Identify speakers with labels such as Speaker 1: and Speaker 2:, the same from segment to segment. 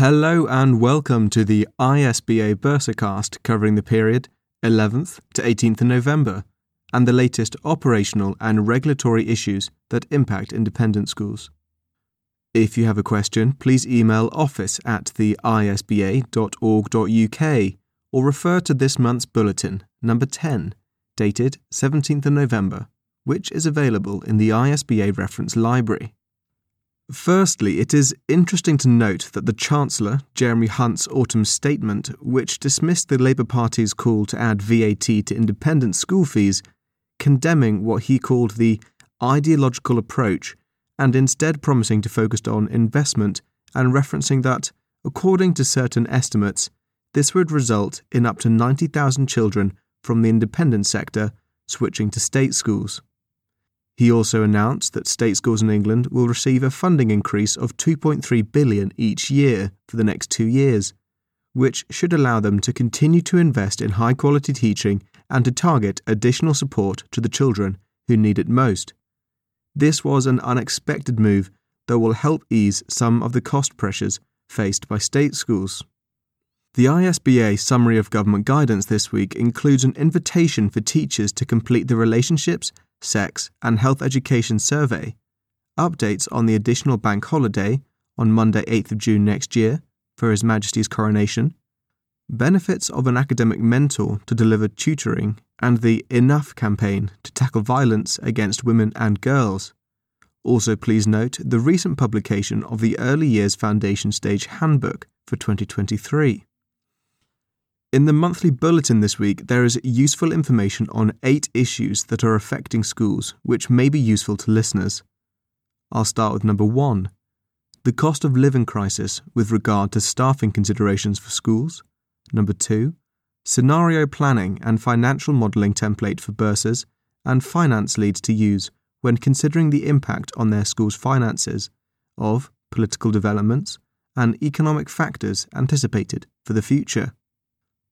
Speaker 1: Hello and welcome to the ISBA Bursarcast covering the period 11th to 18th of November and the latest operational and regulatory issues that impact independent schools. If you have a question, please email office at the isba.org.uk or refer to this month's bulletin, number 10, dated 17th of November, which is available in the ISBA reference library. Firstly, it is interesting to note that the Chancellor, Jeremy Hunt's autumn statement, which dismissed the Labour Party's call to add VAT to independent school fees, condemning what he called the ideological approach and instead promising to focus on investment and referencing that, according to certain estimates, this would result in up to 90,000 children from the independent sector switching to state schools. He also announced that state schools in England will receive a funding increase of 2.3 billion each year for the next 2 years, which should allow them to continue to invest in high quality teaching and to target additional support to the children who need it most. This was an unexpected move that will help ease some of the cost pressures faced by state schools. The ISBA summary of government guidance this week includes an invitation for teachers to complete the relationships sex, and health education survey, updates on the additional bank holiday on Monday, 8th of June next year for His Majesty's coronation, benefits of an academic mentor to deliver tutoring, and the Enough campaign to tackle violence against women and girls. Also, please note the recent publication of the Early Years Foundation Stage Handbook for 2023. In the monthly bulletin this week, there is useful information on eight issues that are affecting schools, which may be useful to listeners. I'll start with number one the cost of living crisis with regard to staffing considerations for schools. Number two, scenario planning and financial modelling template for bursars and finance leads to use when considering the impact on their school's finances of political developments and economic factors anticipated for the future.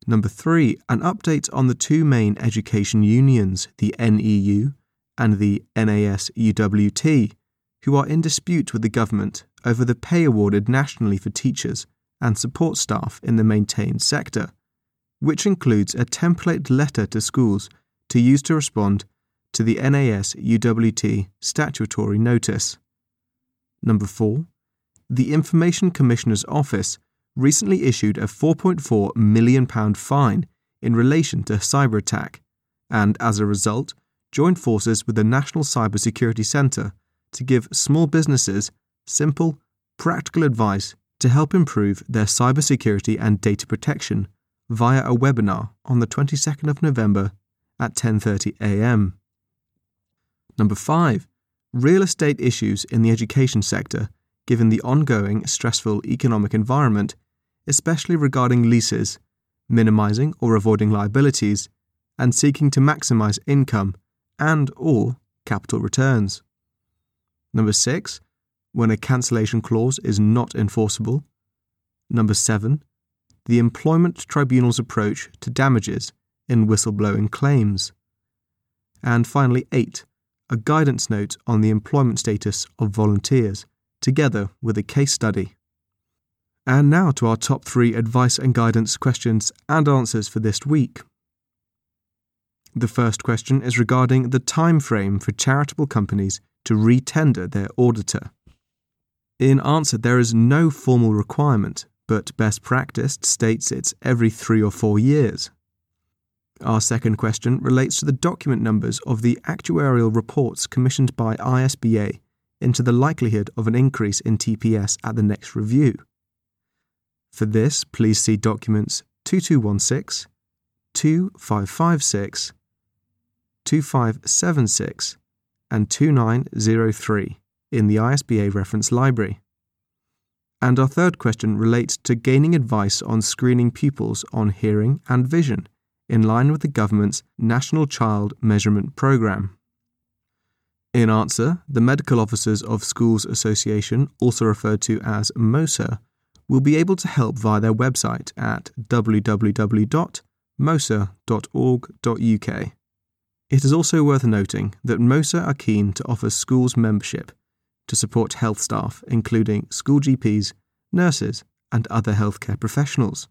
Speaker 1: Number three, an update on the two main education unions, the NEU and the NASUWT, who are in dispute with the government over the pay awarded nationally for teachers and support staff in the maintained sector, which includes a template letter to schools to use to respond to the NASUWT statutory notice. Number four, the Information Commissioner's Office recently issued a £4.4 million fine in relation to cyber attack, and as a result, joined forces with the National Cybersecurity Centre to give small businesses simple, practical advice to help improve their cybersecurity and data protection via a webinar on the 22nd of November at 10:30 a.m. Number 5. Real estate issues in the education sector given the ongoing stressful economic environment especially regarding leases, minimizing or avoiding liabilities, and seeking to maximize income and or capital returns. Number 6, when a cancellation clause is not enforceable. Number 7, the employment tribunal's approach to damages in whistleblowing claims. And finally 8, a guidance note on the employment status of volunteers, together with a case study. And now to our top three advice and guidance questions and answers for this week. The first question is regarding the time frame for charitable companies to retender their auditor. In answer, there is no formal requirement, but best practice states it's every three or four years. Our second question relates to the document numbers of the actuarial reports commissioned by ISBA into the likelihood of an increase in TPS at the next review. For this, please see documents 2216, 2556, 2576, and 2903 in the ISBA reference library. And our third question relates to gaining advice on screening pupils on hearing and vision in line with the government's National Child Measurement Programme. In answer, the Medical Officers of Schools Association, also referred to as MOSA, will be able to help via their website at www.mosa.org.uk. It is also worth noting that MOSA are keen to offer schools membership to support health staff, including school GPs, nurses, and other healthcare professionals.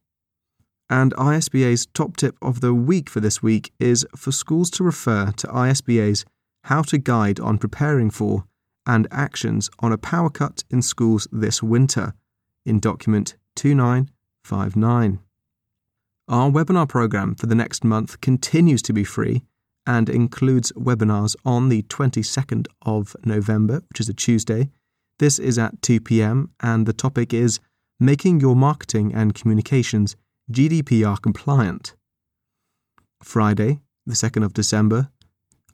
Speaker 1: And ISBA's top tip of the week for this week is for schools to refer to ISBA's How to Guide on Preparing for and Actions on a Power Cut in Schools This Winter in document 2959. Our webinar program for the next month continues to be free and includes webinars on the 22nd of November, which is a Tuesday. This is at 2 pm, and the topic is Making Your Marketing and Communications GDPR compliant. Friday, the 2nd of December,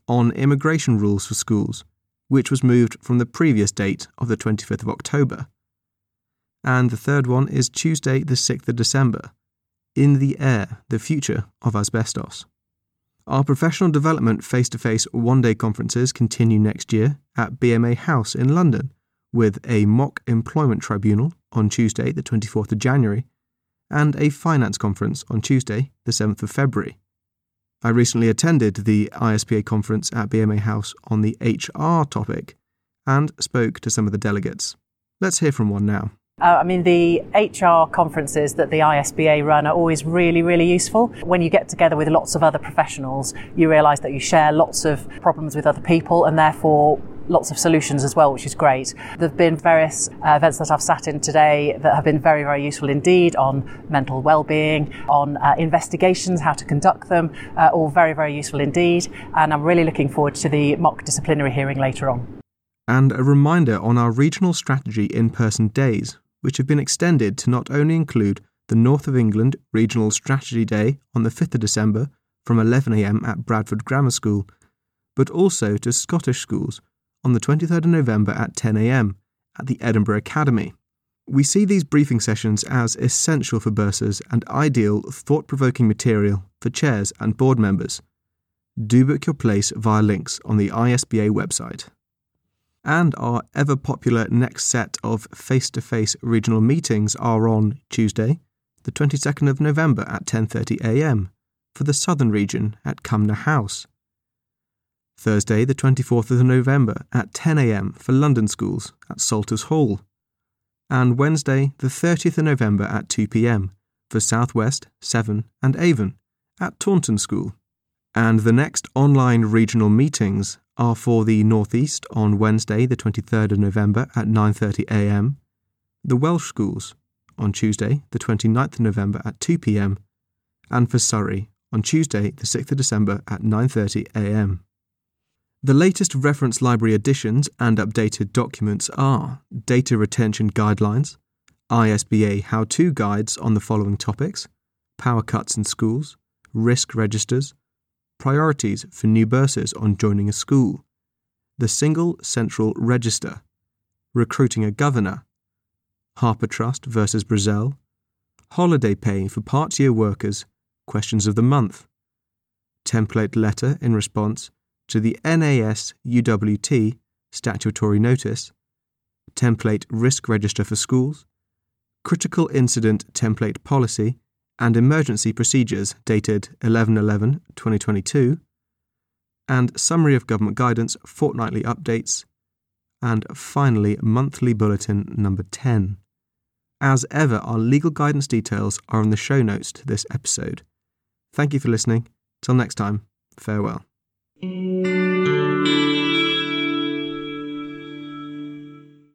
Speaker 1: on immigration rules for schools, which was moved from the previous date of the 25th of October. And the third one is Tuesday, the 6th of December, In the Air, the Future of Asbestos. Our professional development face to face one day conferences continue next year at BMA House in London, with a mock employment tribunal on Tuesday, the 24th of January, and a finance conference on Tuesday, the 7th of February. I recently attended the ISBA conference at BMA House on the HR topic and spoke to some of the delegates. Let's hear from one now.
Speaker 2: Uh, I mean, the HR conferences that the ISBA run are always really, really useful. When you get together with lots of other professionals, you realise that you share lots of problems with other people and therefore lots of solutions as well, which is great. There have been various uh, events that I've sat in today that have been very, very useful indeed on mental well-being, on uh, investigations, how to conduct them, uh, all very, very useful indeed. And I'm really looking forward to the mock disciplinary hearing later on.
Speaker 1: And a reminder on our regional strategy in-person days, which have been extended to not only include the North of England Regional Strategy Day on the 5th of December from 11am at Bradford Grammar School, but also to Scottish schools on the 23rd of November at 10am at the Edinburgh Academy. We see these briefing sessions as essential for bursars and ideal thought provoking material for chairs and board members. Do book your place via links on the ISBA website. And our ever popular next set of face to face regional meetings are on Tuesday, the 22nd of November at 10:30 a.m. for the Southern region at Cumnor House. Thursday, the 24th of November at 10am for London schools at Salters Hall, and Wednesday, the 30th of November at 2pm for Southwest, Severn, and Avon at Taunton School. And the next online regional meetings are for the Northeast on Wednesday, the 23rd of November at 9.30am, the Welsh schools on Tuesday, the 29th of November at 2pm, and for Surrey on Tuesday, the 6th of December at 9.30am. The latest reference library additions and updated documents are Data Retention Guidelines, ISBA How To Guides on the following topics Power Cuts in Schools, Risk Registers, Priorities for New Bursars on Joining a School, the Single Central Register, Recruiting a Governor, Harpur Trust versus Brazel, Holiday Pay for Part Year Workers, Questions of the Month, Template Letter in Response to the NAS UWT statutory notice, template risk register for schools, critical incident template policy, and emergency procedures dated 11 2022, and summary of government guidance, fortnightly updates, and finally, monthly bulletin number 10. As ever, our legal guidance details are in the show notes to this episode. Thank you for listening. Till next time, farewell.